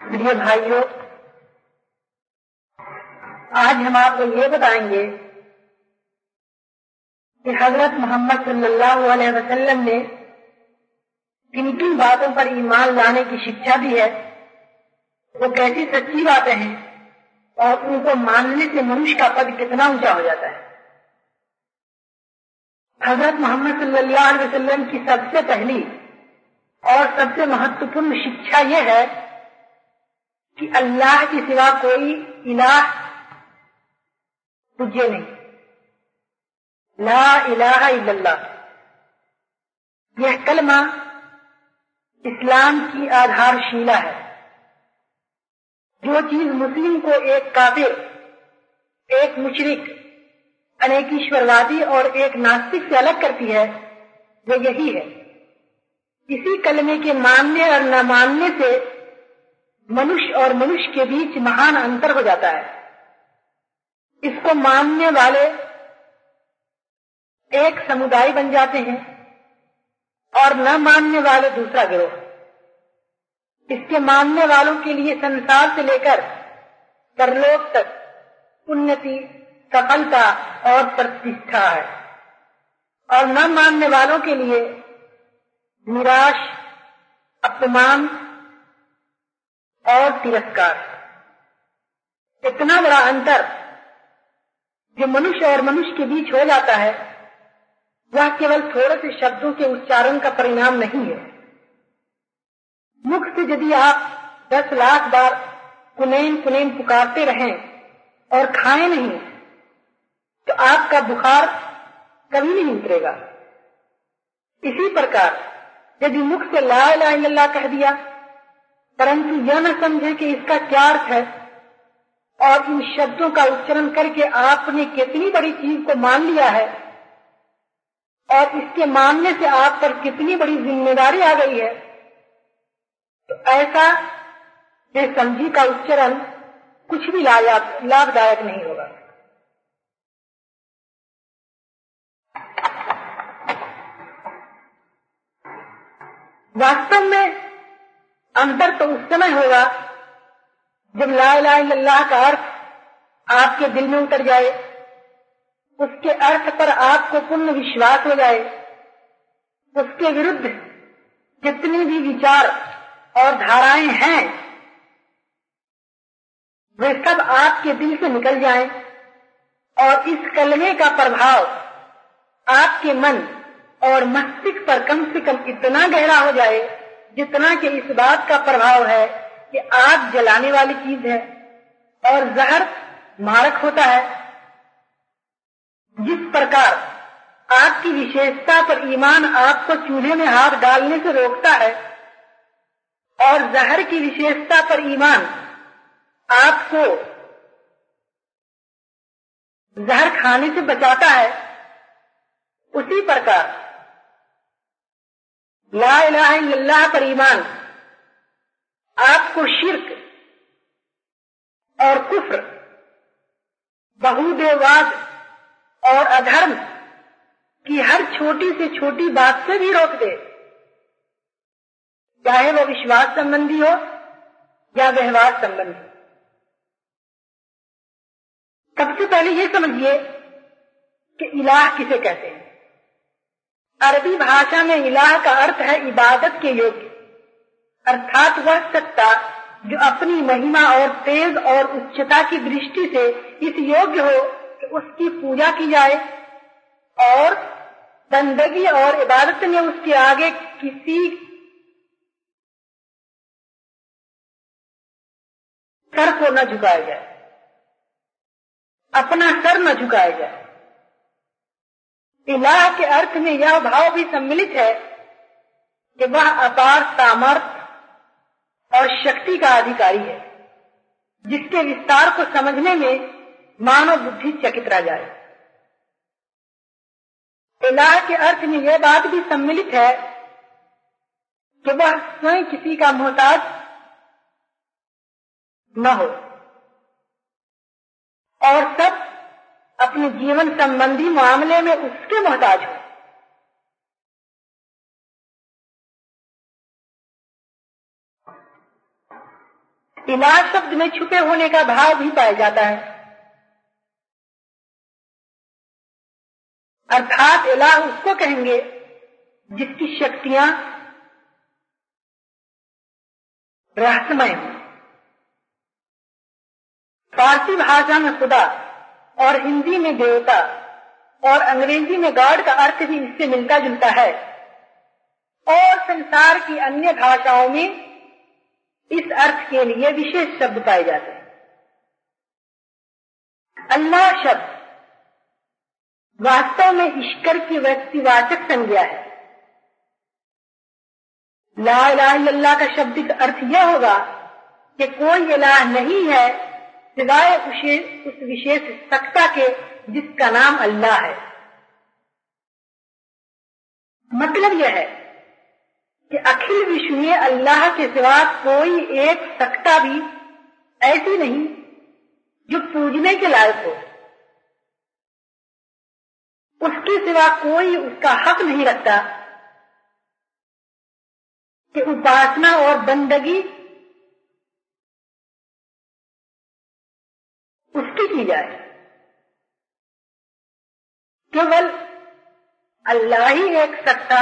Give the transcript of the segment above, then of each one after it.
प्रिय भाइयों आज हम आपको ये बताएंगे कि हजरत मोहम्मद सल्लल्लाहु अलैहि वसल्लम ने किन किन बातों पर ईमान लाने की शिक्षा दी है वो कैसी सच्ची बातें हैं और उनको मानने से मनुष्य का पद कितना ऊँचा हो जाता है। हज़रत मोहम्मद सल्लल्लाहु अलैहि वसल्लम की सबसे पहली और सबसे महत्वपूर्ण शिक्षा यह है कि अल्लाह के सिवा कोई इलाह पूज्य नहीं। ला इलाहा इल्लल्लाह। यह कलमा इस्लाम की आधारशिला है। जो चीज़ मुस्लिम को एक काबिर, एक मुशरिक, अनेक ईश्वरवादी और एक नास्तिक से अलग करती है, वो यही है। इसी कलमे के मानने और न मानने से मनुष्य और मनुष्य के बीच महान अंतर हो जाता है। इसको मानने वाले एक समुदाय बन जाते हैं और न मानने वाले दूसरा गिरोह। इसके मानने वालों के लिए संसार से लेकर परलोक तक उन्नति, सफलता और प्रतिष्ठा है। और न मानने वालों के लिए निराश, अपमान और तिरस्कार। इतना बड़ा अंतर जो मनुष्य और मनुष्य के बीच हो जाता है वह केवल थोड़े से शब्दों के उच्चारण का परिणाम नहीं है। मुख से यदि आप दस लाख बार कुनैन कुनैन पुकारते रहें और खाए नहीं तो आपका बुखार कभी नहीं उतरेगा। इसी प्रकार, यदि मुख से ला इला कह दिया, परंतु यह न समझे कि इसका क्या अर्थ है, और इन शब्दों का उच्चारण करके आपने कितनी बड़ी चीज़ को मान लिया है, और इसके मानने से आप पर कितनी बड़ी ज़िम्मेदारी आ गई है तो ऐसा समझी का उच्चारण कुछ भी लाभदायक नहीं होगा। वास्तव में अंतर तो उस समय होगा जब ला इलाहा का अर्थ आपके दिल में उतर जाए, उसके अर्थ पर आपको पूर्ण विश्वास हो जाए, उसके विरुद्ध जितनी भी विचार और धाराएँ हैं। वे सब आपके दिल से निकल जाएँ और इस कलमे का प्रभाव आपके मन और मस्तिष्क पर कम से कम इतना गहरा हो जाए जितना कि इस बात का प्रभाव है कि आग जलाने वाली चीज़ है और जहर मारक होता है। जिस प्रकार आपकी विशेषता पर ईमान आपको चूल्हे में हाथ डालने से रोकता है और जहर की विशेषता पर ईमान। आपको जहर खाने से बचाता है। उसी प्रकार ला इलाहा पर ईमान। आपको शिरक और कुफ्र, बहुदेववाद और अधर्म की हर छोटी से छोटी बात से भी रोक दे। चाहे वो विश्वास संबंधी हो या व्यवहार संबंधी। सबसे पहले ये समझिए कि इलाह किसे कहते हैं। अरबी भाषा में इलाह का अर्थ है इबादत के योग्य। अर्थात वह सत्ता जो अपनी महिमा और तेज और उच्चता की दृष्टि से इस योग्य हो कि उसकी पूजा की जाए और बंदगी और इबादत में उसके आगे किसी सर को न झुकाया जाए। अपना सर न झुकाया जाए। इलाह के अर्थ में यह भाव भी सम्मिलित है कि वह अपार सामर्थ और शक्ति का अधिकारी है, जिसके विस्तार को समझने में मानव बुद्धि चकित रह जाए। इलाह के अर्थ में यह बात भी सम्मिलित है कि वह स्वयं किसी का मोहताज न हो। और सब अपने जीवन संबंधी मामले में उसके मोहताज हो। इलाज शब्द में छुपे होने का भाव भी पाया जाता है। अर्थात इलाह उसको कहेंगे जिसकी शक्तियाँ रहस्यमय हो। फारसी भाषा में खुदा और हिंदी में देवता और अंग्रेज़ी में गॉड का अर्थ भी इससे मिलता जुलता है। और संसार की अन्य भाषाओं में इस अर्थ के लिए विशेष शब्द पाए जाते हैं। अल्लाह शब्द वास्तव में ईश्वर की व्यक्तिवाचक संज्ञा है। ला इलाहा का शब्द का अर्थ यह होगा कि कोई इलाह नहीं है सिवाय उस विशेष सत्ता के जिसका नाम अल्लाह है। मतलब यह है कि अखिल विश्व में अल्लाह के सिवा कोई एक सत्ता भी ऐसी नहीं जो पूजने के लायक हो। उसके सिवा कोई उसका हक नहीं रखता कि उपासना और बंदगी उसकी की जाए। केवल अल्लाह ही एक सत्ता,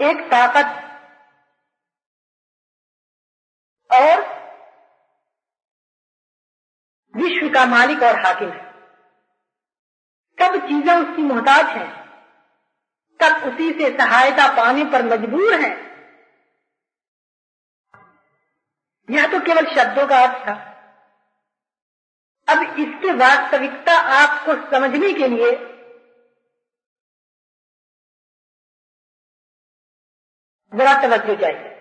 एक ताकत, और विश्व का मालिक और हाकिम है। सब चीज़ें उसकी मोहताज हैं, सब उसी से सहायता पाने पर मजबूर हैं। यह तो केवल शब्दों का अर्थ था। अब इसकी वास्तविकता आपको समझने के लिए जरा तवज्जो चाहिए।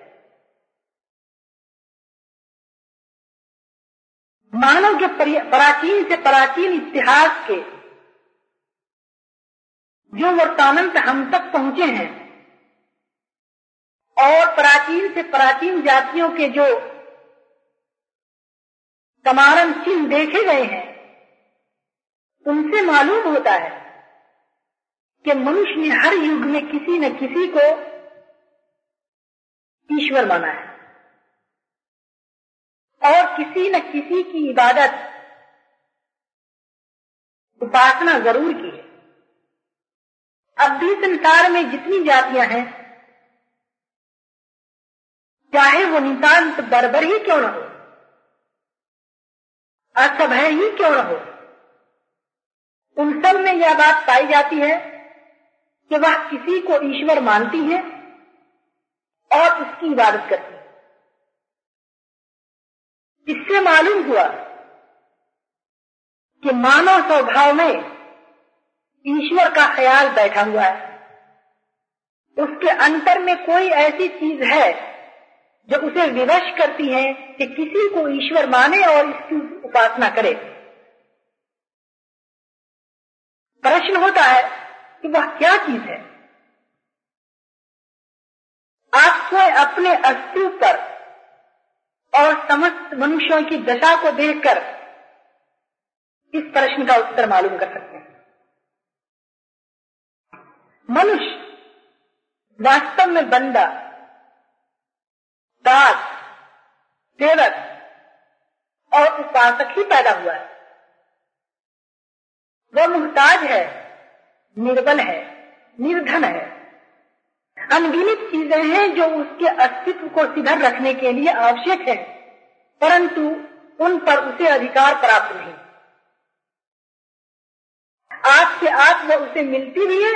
मानव के प्राचीन से प्राचीन इतिहास के जो वर्तानंत हम तक पहुँचे हैं, और प्राचीन से प्राचीन जातियों के जो समारम चिन्ह देखे गए हैं। उनसे मालूम होता है कि मनुष्य ने हर युग में किसी न किसी को ईश्वर माना है। और किसी न किसी की इबादत उपासना ज़रूर की है। अब भी संसार में जितनी जातियाँ हैं, चाहे वो नितांत बरबर ही क्यों न हो असभय ही क्यों न हो? उन सब में यह बात पाई जाती है कि वह किसी को ईश्वर मानती है और उसकी इबादत करती है। इससे मालूम हुआ कि मानव स्वभाव में ईश्वर का ख्याल बैठा हुआ है। उसके अंतर में कोई ऐसी चीज़ है जो उसे विवश करती है कि किसी को ईश्वर माने और इसकी उपासना करे। प्रश्न होता है कि वह क्या चीज़ है? आप स्वयं अपने अस्तित्व पर और समस्त मनुष्यों की दशा को देखकर इस प्रश्न का उत्तर मालूम कर सकते हैं। मनुष्य वास्तव में बंदा दास सेवक और उपासक ही पैदा हुआ है। वह मुहताज है, निर्बल है, निर्धन है। अनगिनित चीज़ें हैं जो उसके अस्तित्व को सिधर रखने के लिए आवश्यक है, परंतु उन पर उसे अधिकार प्राप्त नहीं। आज से आज वह उसे मिलती भी है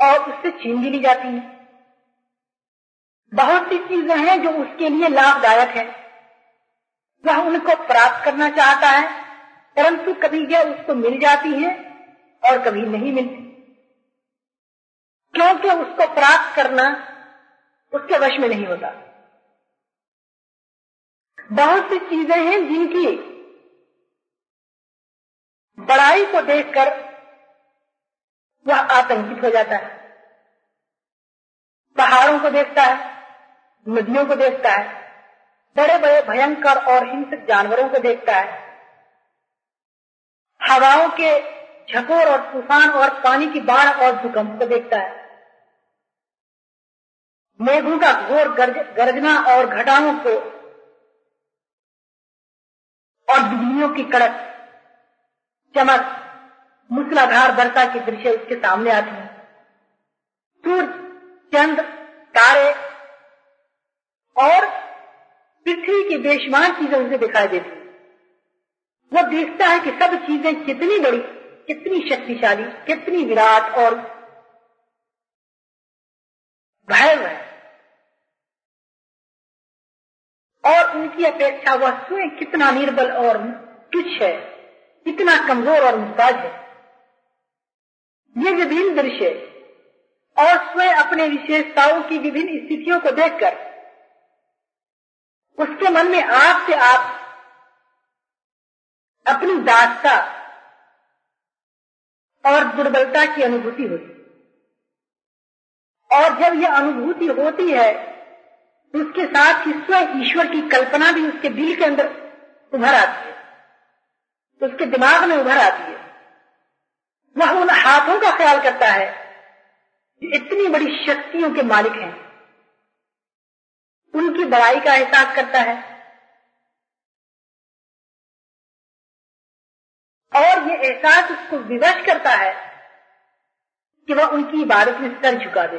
और उससे छीन भी ली जाती है। बहुत सी चीज़ें हैं जो उसके लिए लाभदायक है। वह उनको प्राप्त करना चाहता है, परंतु कभी यह उसको मिल जाती है और कभी नहीं मिलती। क्योंकि उसको प्राप्त करना उसके वश में नहीं होता। बहुत सी चीज़ें हैं जिनकी बड़ाई को देखकर वह आतंकित हो जाता है। पहाड़ों को देखता है। नदियों को देखता है बड़े बड़े भयंकर और हिंसक जानवरों को देखता है। हवाओं के झकोर और तूफ़ान और पानी की बाढ़ और भूकंप को देखता है। मेघों का घोर गर्ज, गर्जना और घटाओं को और बिजलियों की कड़क चमक मूसलाधार वर्षा के दृश्य उसके सामने आते हैं। सूर्य चंद्र तारे और पृथ्वी की बेशुमार चीज़ें उसे दिखाई देती वो देखता है कि सब चीज़ें कितनी बड़ी, कितनी शक्तिशाली, कितनी विराट और भैरव है। और उनकी अपेक्षा वह स्वयं कितना निर्बल और तुच्छ है, कितना कमज़ोर और मुहताज है। ये विभिन्न दृश्य और स्वयं अपने विशेषताओं की विभिन्न स्थितियों को देखकर उसके मन में आप से आप अपनी दासता और दुर्बलता की अनुभूति होती और जब यह अनुभूति होती है तो उसके साथ ही स्वयं ईश्वर की कल्पना भी उसके दिल के अंदर उभर आती है। उसके दिमाग में उभर आती है। वह उन हाथों का ख्याल करता है, जो इतनी बड़ी शक्तियों के मालिक हैं। उनकी बड़ाई का एहसास करता है। और ये एहसास उसको विवश करता है कि वह उनकी इबादत में सर झुका दे।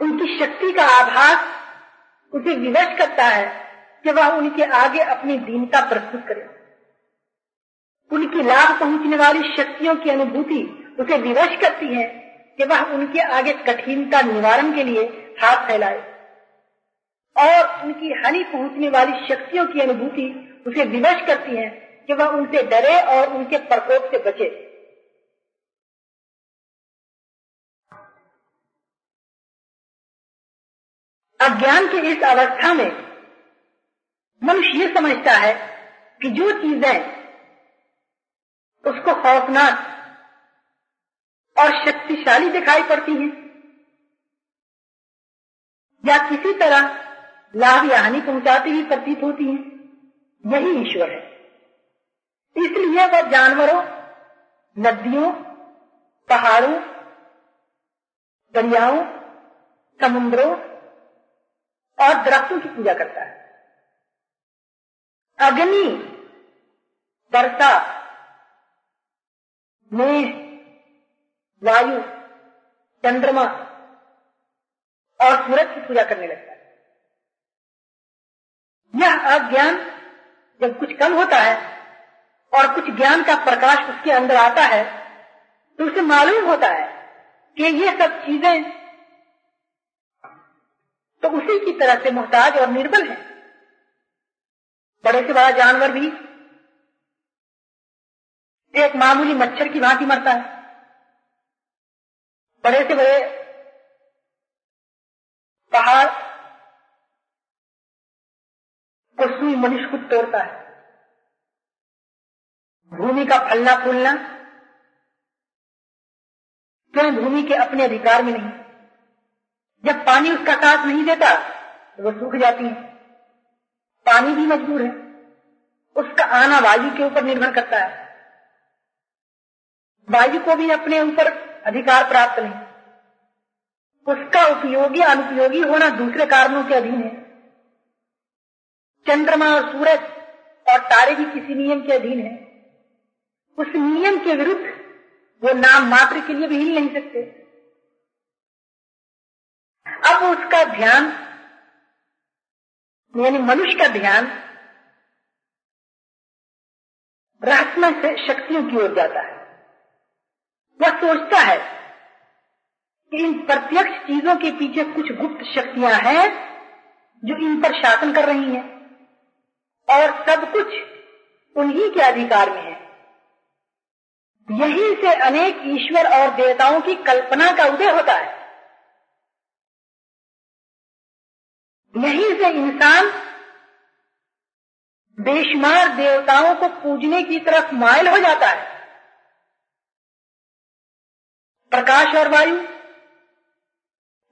उनकी शक्ति का आभास उसे विवश करता है कि वह उनके आगे अपनी दीनता प्रस्तुत करे। उनकी लाभ पहुँचने वाली शक्तियों की अनुभूति उसे विवश करती है कि वह उनके आगे कठिनता निवारण के लिए हाथ फैलाए। और उनकी हानि पहुँचने वाली शक्तियों की अनुभूति उसे विवश करती है कि वह उनसे डरे और उनके प्रकोप से बचे। अज्ञान की इस अवस्था में मनुष्य ये समझता है कि जो चीज़ें उसको खौफनाक और शक्तिशाली दिखाई पड़ती हैं, या किसी तरह लाभ या हानि पहुंचाती हुई प्रतीत होती है। यही ईश्वर है। इसलिए वह जानवरों, नदियों, पहाड़ों, दरियाओं, समुद्रों और दरख्तों की पूजा करता है। अग्नि, वर्षा, मेघ, वायु, चंद्रमा और सूरज की पूजा करने लगता है। यह अज्ञान जब कुछ कम होता है और कुछ ज्ञान का प्रकाश उसके अंदर आता है तो उसे मालूम होता है कि ये सब चीज़ें तो उसी की तरह से मोहताज और निर्बल है। बड़े से बड़ा जानवर भी एक मामूली मच्छर की भांति मरता है। बड़े से बड़े पहाड़ सुई मनुष्य को तोड़ता है। भूमि का फलना फूलना क्यों भूमि के अपने अधिकार में नहीं? जब पानी उसका साथ नहीं देता तो वो सूख जाती है। पानी भी मजबूर है। उसका आना वायु के ऊपर निर्भर करता है। वायु को भी अपने ऊपर अधिकार प्राप्त नहीं। उसका उपयोगी, अनुपयोगी होना दूसरे कारणों के अधीन है। चंद्रमा और सूरज और तारे भी किसी नियम के अधीन है। उस नियम के विरुद्ध वो नाम मात्र के लिए भी हिल नहीं सकते। अब उसका ध्यान, यानी मनुष्य का ध्यान रहस्यमय से शक्तियों की ओर जाता है। वह सोचता है कि इन प्रत्यक्ष चीज़ों के पीछे कुछ गुप्त शक्तियाँ हैं जो इन पर शासन कर रही हैं। और सब कुछ उन्हीं के अधिकार में है। यहीं से अनेक ईश्वर और देवताओं की कल्पना का उदय होता है। यहीं से इंसान बेशुमार देवताओं को पूजने की तरफ़ मायल हो जाता है। प्रकाश और वायु,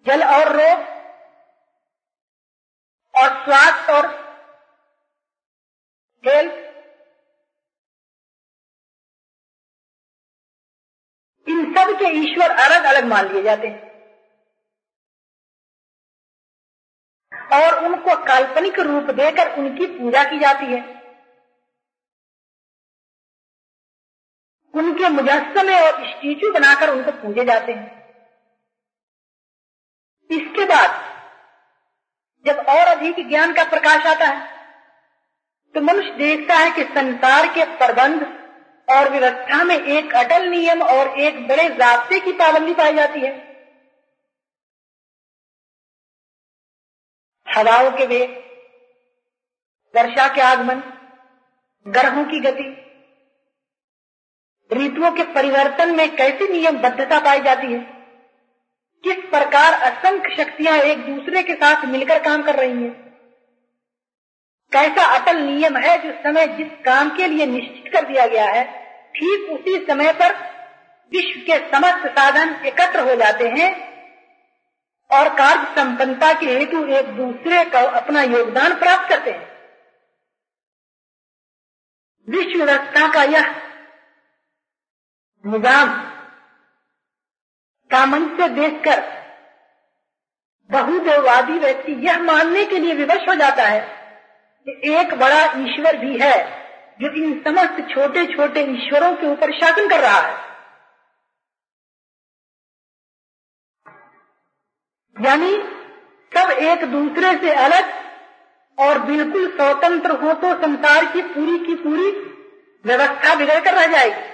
जल और रोग, और स्वास्थ्य और 12, इन सब के ईश्वर अलग अलग मान लिए जाते हैं। और उनको काल्पनिक रूप देकर उनकी पूजा की जाती है। उनके मुजस्मे और स्टेचू बनाकर उनको पूजे जाते हैं। इसके बाद जब और अधिक ज्ञान का प्रकाश आता है तो मनुष्य देखता है कि संसार के प्रबंध और व्यवस्था में एक अटल नियम और एक बड़े जाब्ते की पाबंदी पाई जाती है। हवाओं के वेग, वर्षा के आगमन, ग्रहों की गति, ऋतुओं के परिवर्तन में कैसी नियमबद्धता पाई जाती है? किस प्रकार असंख्य शक्तियाँ एक दूसरे के साथ मिलकर काम कर रही हैं? कैसा अटल नियम है जो समय जिस काम के लिए निश्चित कर दिया गया है, ठीक उसी समय पर विश्व के समस्त साधन एकत्र हो जाते हैं और कार्य संपन्नता के हेतु एक दूसरे को अपना योगदान प्राप्त करते हैं। विश्व व्यवस्था का यह निज़ाम से देखकर बहुदेववादी व्यक्ति यह मानने के लिए विवश हो जाता है कि एक बड़ा ईश्वर भी है जो इन समस्त छोटे छोटे ईश्वरों के ऊपर शासन कर रहा है। यानी सब एक दूसरे से अलग और बिल्कुल स्वतंत्र हो तो संसार की पूरी की पूरी व्यवस्था बिगड़ कर रह जाएगी।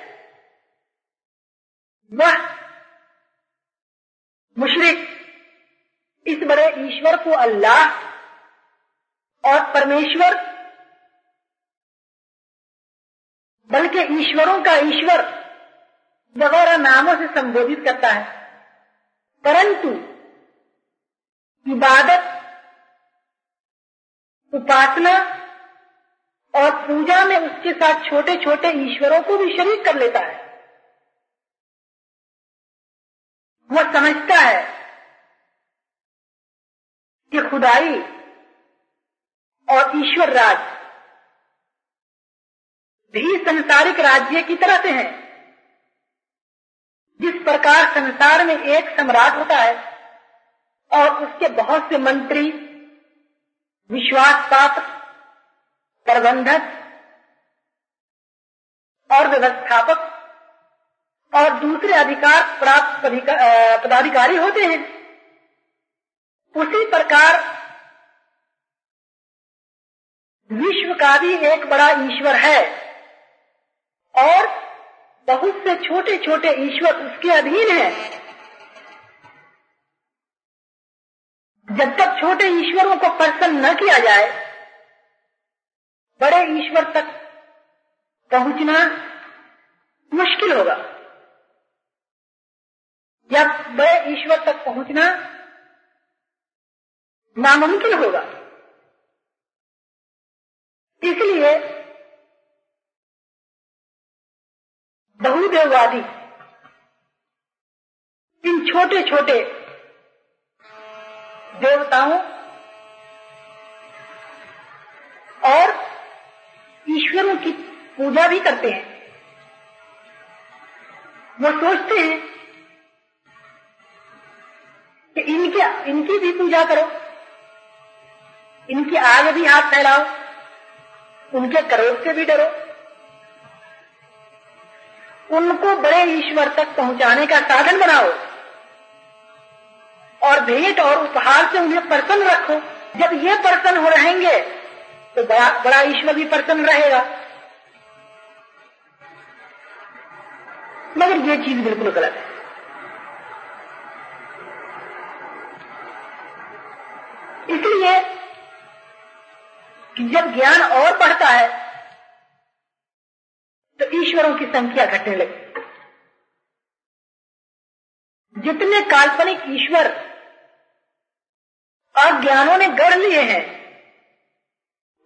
वह! मुशरिक, इस बड़े ईश्वर को अल्लाह और परमेश्वर, बल्कि ईश्वरों का ईश्वर वगैरह नामों से संबोधित करता है। परंतु इबादत, उपासना और पूजा में उसके साथ छोटे छोटे ईश्वरों को भी शरीक कर लेता है। वह समझता है कि खुदाई और ईश्वर राज। भी संसारिक राज्य की तरह से हैं। जिस प्रकार संसार में एक सम्राट होता है, और उसके बहुत से मंत्री, विश्वास पात्र प्रबंधक, और व्यवस्थापक, और दूसरे अधिकार प्राप्त पदाधिकारी होते हैं। उसी प्रकार विश्व का भी एक बड़ा ईश्वर है। और बहुत से छोटे छोटे ईश्वर उसके अधीन है। जब तक छोटे ईश्वरों को प्रसन्न न किया जाए, बड़े ईश्वर तक पहुँचना मुश्किल होगा। जब बड़े ईश्वर तक पहुँचना नामुमकिन होगा। इसलिए बहुदेववादी इन छोटे छोटे देवताओं और ईश्वरों की पूजा भी करते हैं। वो सोचते हैं कि इनके, इनकी भी पूजा करो, इनकी आग भी हाथ फैलाओ। उनके क्रोध से भी डरो। उनको बड़े ईश्वर तक पहुँचाने का साधन बनाओ और भेंट और उपहार से उन्हें प्रसन्न रखो। जब ये प्रसन्न हो रहेंगे तो बड़ा बड़ा ईश्वर भी प्रसन्न रहेगा। मगर ये चीज़ बिल्कुल गलत है। इसलिए जब ज्ञान और बढ़ता है तो ईश्वरों की संख्या घटने लगी। जितने काल्पनिक ईश्वर अज्ञानों ने गढ़ लिए हैं,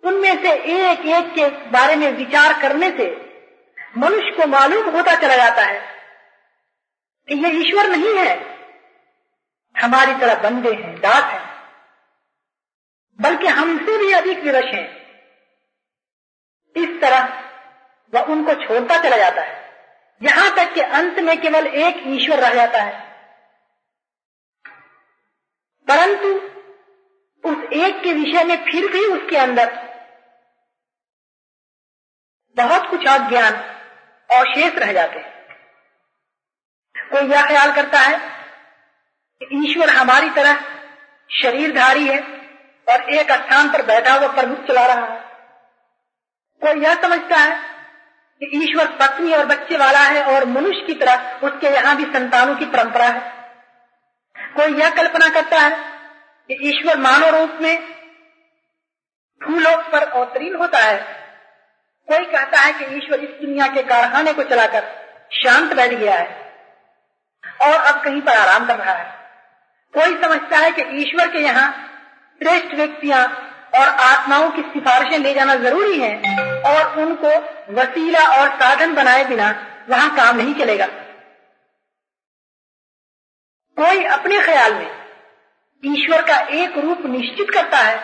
उनमें से एक एक के बारे में विचार करने से मनुष्य को मालूम होता चला जाता है कि ये ईश्वर नहीं है। हमारी तरह बंदे हैं, दास बल्कि हमसे भी अधिक विवश हैं। इस तरह वह उनको छोड़ता चला जाता है। यहाँ तक कि अंत में केवल एक ईश्वर रह जाता है। परंतु उस एक के विषय में फिर भी उसके अंदर बहुत कुछ अज्ञान और शेष रह जाते हैं। कोई यह ख्याल करता है ईश्वर हमारी तरह शरीरधारी है और एक स्थान पर बैठा हुआ प्रभुत्व चला रहा है। कोई यह समझता है कि ईश्वर पत्नी और बच्चे वाला है और मनुष्य की तरह उसके यहाँ भी संतानों की परंपरा है। कोई यह कल्पना करता है कि ईश्वर मानव रूप में फूलों पर अवतीर्ण होता है। कोई कहता है कि ईश्वर इस दुनिया के कारखाने को चलाकर शांत बैठ गया है और अब कहीं पर आराम कर रहा है। कोई समझता है कि ईश्वर के यहाँ श्रेष्ठ व्यक्तियाँ और आत्माओं की सिफारिशें ले जाना ज़रूरी है और उनको वसीला और साधन बनाए बिना वहाँ काम नहीं चलेगा। कोई अपने ख्याल में ईश्वर का एक रूप निश्चित करता है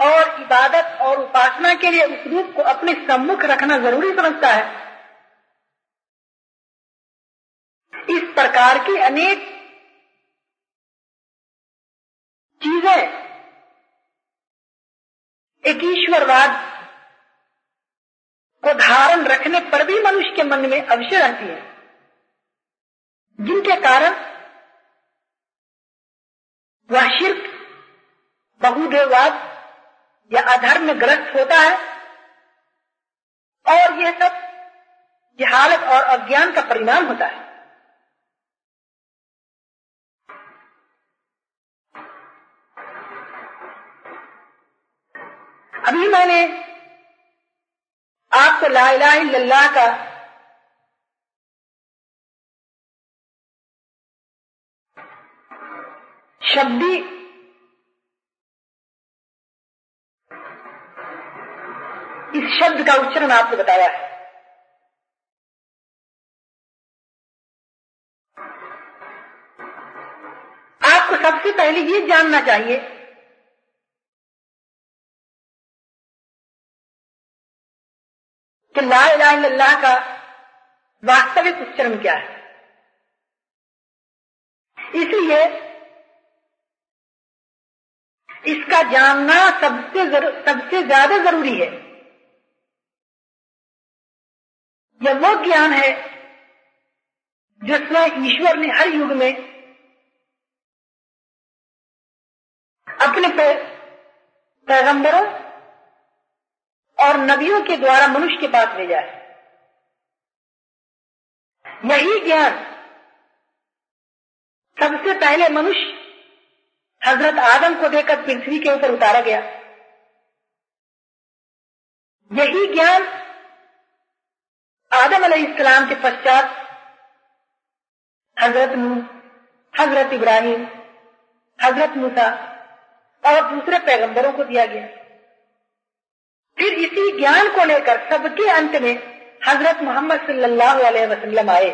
और इबादत और उपासना के लिए उस रूप को अपने सम्मुख रखना ज़रूरी समझता है। इस प्रकार की अनेक चीज़ें। एक ईश्वरवाद को धारण रखने पर भी मनुष्य के मन में अवश्य रहती है। जिनके कारण वह शिल्प बहुदेववाद या अधर्म ग्रस्त होता है और यह सब जहालत और अज्ञान का परिणाम होता है। अभी मैंने आपको ला इलाहा का शब्दी इस शब्द का उच्चारण आपको बताया है। आपको सबसे पहले ये जानना चाहिए कि ला इलाहा का वास्तविक उच्चारण क्या है? इसलिए इसका जानना सबसे सबसे ज़्यादा ज़रूरी है। यह वो ज्ञान है जिसमें ईश्वर ने हर युग में अपने पैगंबरों और नबियों के द्वारा मनुष्य के पास भेजा है। यही ज्ञान। सबसे पहले मनुष्य हज़रत आदम को देकर पृथ्वी के ऊपर उतारा गया। यही ज्ञान आदम इस्लाम के पश्चात हज़रत नू हज़रत इब्राहिम, हज़रत मूसा और दूसरे पैगंबरों को दिया गया। फिर इसी ज्ञान को लेकर सबके अंत में हज़रत मोहम्मद सल्लल्लाहु अलैहि वसल्लम आए।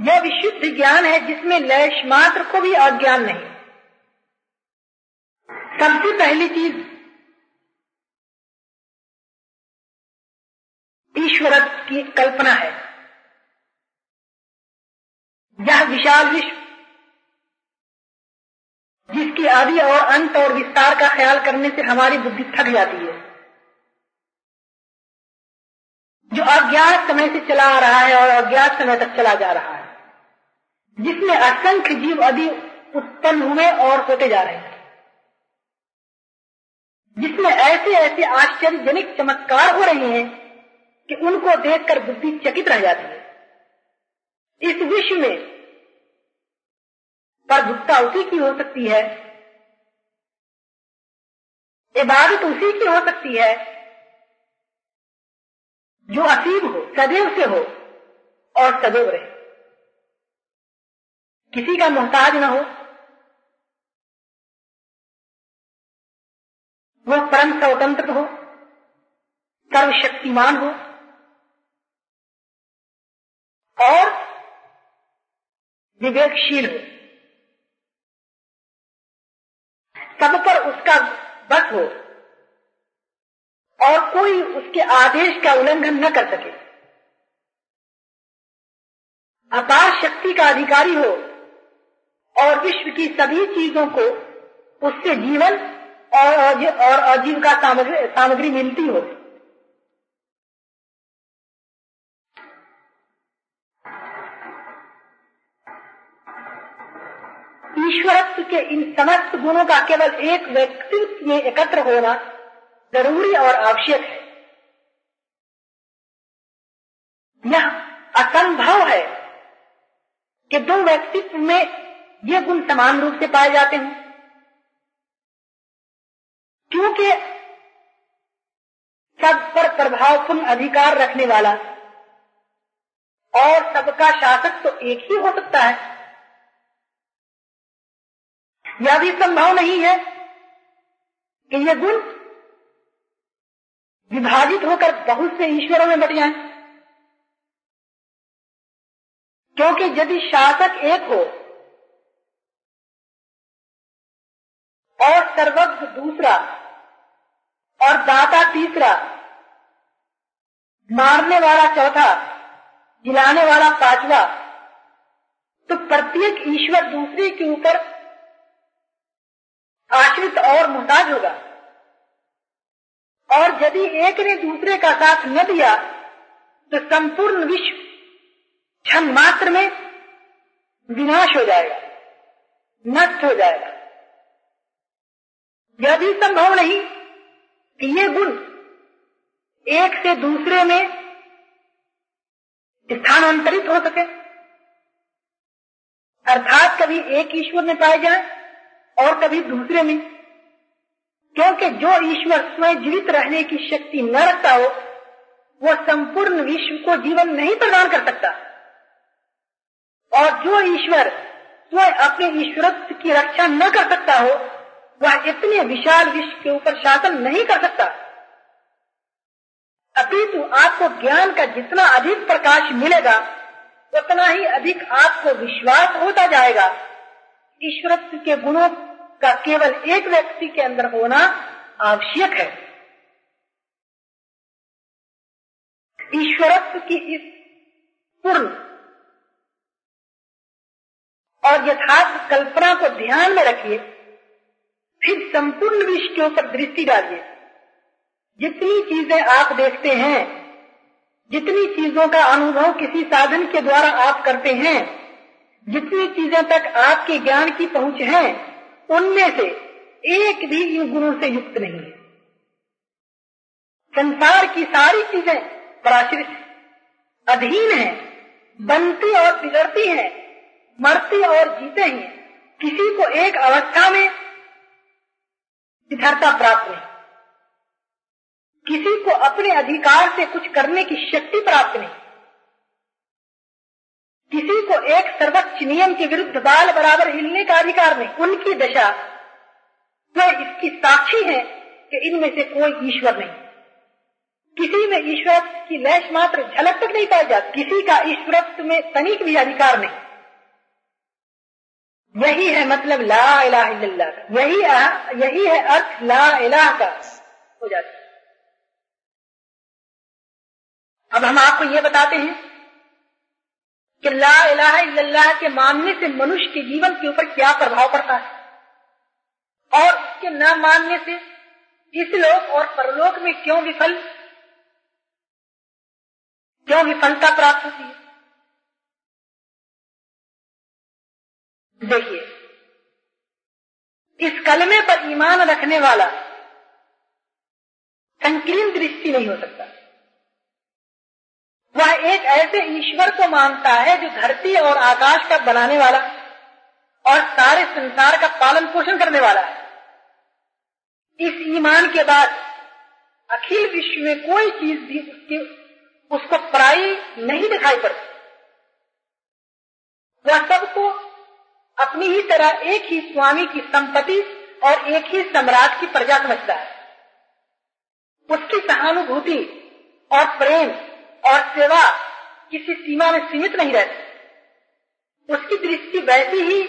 यह विशुद्ध ज्ञान है जिसमें लैश मात्र को भी अज्ञान नहीं। सबसे पहली चीज़ ईश्वर की कल्पना है। यह विशाल विश्व जिसकी आदि और अंत और विस्तार का ख्याल करने से हमारी बुद्धि थक जाती है। जो अज्ञात समय से चला आ रहा है और अज्ञात समय तक चला जा रहा है, जिसमें असंख्य जीव अभी उत्पन्न हुए और होते जा रहे हैं, जिसमें ऐसे ऐसे आश्चर्यजनक चमत्कार हो रहे हैं कि उनको देखकर बुद्धि चकित रह जाती है। इस विश्व में प्रभुत्ता उसी की हो सकती है। इबादत उसी की हो सकती है। जो असीम हो, सदैव से हो और सदैव रहे। किसी का मोहताज न हो। वह परम स्वतंत्र हो, सर्वशक्तिमान हो और विवेकशील हो। सब पर उसका बस हो और कोई उसके आदेश का उल्लंघन न कर सके। अपार शक्ति का अधिकारी हो और विश्व की सभी चीज़ों को उससे जीवन और और आजीविका सामग्री सामग्री मिलती हो। ईश्वरत्व के इन समस्त गुणों का केवल एक व्यक्तित्व में एकत्र होना ज़रूरी और आवश्यक है। यह असंभव है कि दो व्यक्तित्व में ये गुण समान रूप से पाए जाते हैं। क्योंकि सब पर प्रभावपूर्ण अधिकार रखने वाला और सबका शासक तो एक ही हो सकता है। यह भी संभव नहीं है कि ये गुण विभाजित होकर बहुत से ईश्वरों में बट जाए। क्योंकि यदि शासक एक हो और सर्वज्ञ दूसरा और दाता तीसरा मारने वाला चौथा, जिलाने वाला पांचवा तो प्रत्येक ईश्वर दूसरे के ऊपर आश्रित और मुहताज होगा। और यदि एक ने दूसरे का साथ न दिया तो संपूर्ण विश्व क्षण मात्र में विनाश हो जाएगा, नष्ट हो जाएगा। यह भी संभव नहीं कि ये गुण एक से दूसरे में स्थानांतरित हो सके, अर्थात कभी एक ईश्वर में पाए जाए और कभी दूसरे में। क्योंकि जो ईश्वर स्वयं जीवित रहने की शक्ति न रखता हो, वह संपूर्ण विश्व को जीवन नहीं प्रदान कर सकता। और जो ईश्वर स्वयं अपने ईश्वरत्व की रक्षा न कर सकता हो, वह इतने विशाल विश्व के ऊपर शासन नहीं कर सकता। अपितु आपको ज्ञान का जितना अधिक प्रकाश मिलेगा, उतना ही अधिक आपको विश्वास होता जाएगा। ईश्वरत्व के गुणों का केवल एक व्यक्ति के अंदर होना आवश्यक है। ईश्वरत्व की इस पूर्ण और यथार्थ कल्पना को ध्यान में रखिए, फिर संपूर्ण विश्व के ऊपर दृष्टि डालिए। जितनी चीज़ें आप देखते हैं, जितनी चीज़ों का अनुभव किसी साधन के द्वारा आप करते हैं, जितनी चीज़ें तक आपके ज्ञान की पहुँच है उनमें से एक भी इन गुणों से युक्त नहीं है। संसार की सारी चीज़ें पराश्रित अधीन है, बनती और बिगड़ती है, मरती और जीते हैं। किसी को एक अवस्था में स्थिरता प्राप्त नहीं। किसी को अपने अधिकार से कुछ करने की शक्ति प्राप्त नहीं। किसी को एक सर्वोच्च नियम के विरुद्ध बाल बराबर हिलने का अधिकार नहीं उनकी दशा। वह तो इसकी साक्षी है कि इनमें से कोई ईश्वर नहीं। किसी में ईश्वर की लैश मात्र झलक तक नहीं पाई जाती। किसी का ईश्वरत्व में तनिक भी अधिकार नहीं। यही है मतलब ला इलाह इल्लल्लाह का। यही आ, यही है अर्थ ला इलाह का। हो जाता। अब हम आपको ये बताते हैं कि ला इलाहा इल्लल्लाह के मानने से मनुष्य के जीवन के ऊपर क्या प्रभाव पड़ता है? और उसके न मानने से इस लोक और परलोक में क्यों विफल? क्यों विफलता प्राप्त होती है? देखिए, इस कलमे पर ईमान रखने वाला संकीर्ण दृष्टि नहीं हो सकता। वह एक ऐसे ईश्वर को मानता है जो धरती और आकाश का बनाने वाला और सारे संसार का पालन पोषण करने वाला है। इस ईमान के बाद अखिल विश्व में कोई चीज़ भी उसकी, उसको पराई नहीं दिखाई पड़ती। वह सबको अपनी ही तरह एक ही स्वामी की संपत्ति और एक ही सम्राट की प्रजा समझता है। उसकी सहानुभूति और प्रेम और सेवा किसी सीमा में सीमित नहीं रहती। उसकी दृष्टि वैसी ही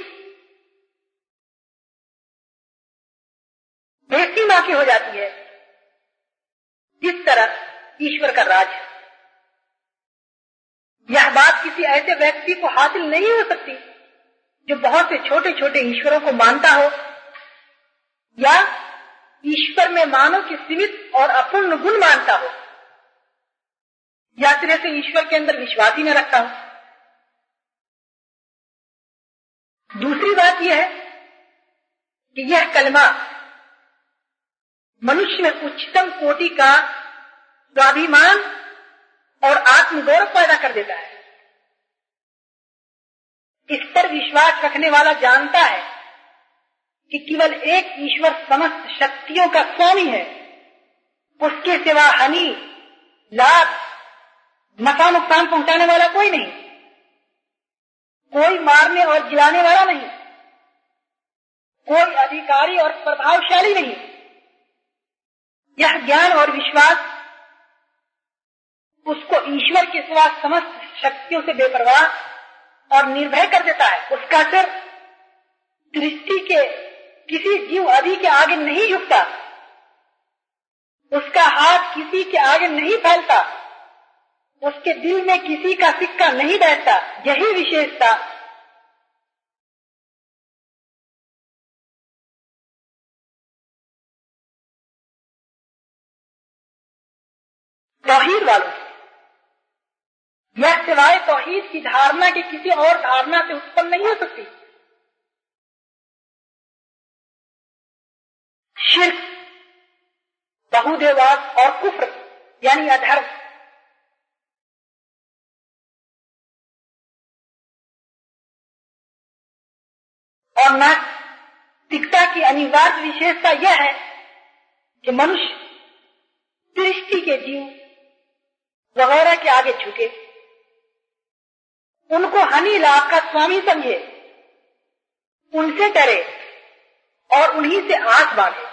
बेसीमा की हो जाती है। जिस तरह ईश्वर का राज यह बात किसी ऐसे व्यक्ति को हासिल नहीं हो सकती, जो बहुत से छोटे छोटे ईश्वरों को मानता हो, या ईश्वर में मानव की सीमित और अपूर्ण गुण मानता हो। या सिरे से ईश्वर के अंदर विश्वास ही न रखता हो। दूसरी बात यह है कि यह कलमा मनुष्य में उच्चतम कोटि का स्वाभिमान और आत्मगौरव पैदा कर देता है। इस पर विश्वास रखने वाला जानता है कि केवल एक ईश्वर समस्त शक्तियों का स्वामी है। उसके सिवा हानि लाभ नफा नुकसान पहुँचाने वाला कोई नहीं। कोई मारने और जिलाने वाला नहीं। कोई अधिकारी और प्रभावशाली नहीं। यह ज्ञान और विश्वास उसको ईश्वर के सिवा समस्त शक्तियों से बेपरवाह और निर्भय कर देता है। उसका सिर दृष्टि के किसी जीव आदि के आगे नहीं झुकता। उसका हाथ किसी के आगे नहीं फैलता। उसके दिल में किसी का सिक्का नहीं बैठता, यही विशेषता। तोहीद वालों यह सिवाय तोहीद की धारणा की किसी और धारणा से उत्पन्न नहीं हो सकती। शिर्क बहुदेवास और कुफ्र, यानी अधर्म। और नास्तिकता की अनिवार्य विशेषता यह है कि मनुष्य सृष्टि के जीव वगैरह के आगे झुके। उनको हनी लाभ का स्वामी समझे। उनसे डरे और उन्हीं से आस बांधे।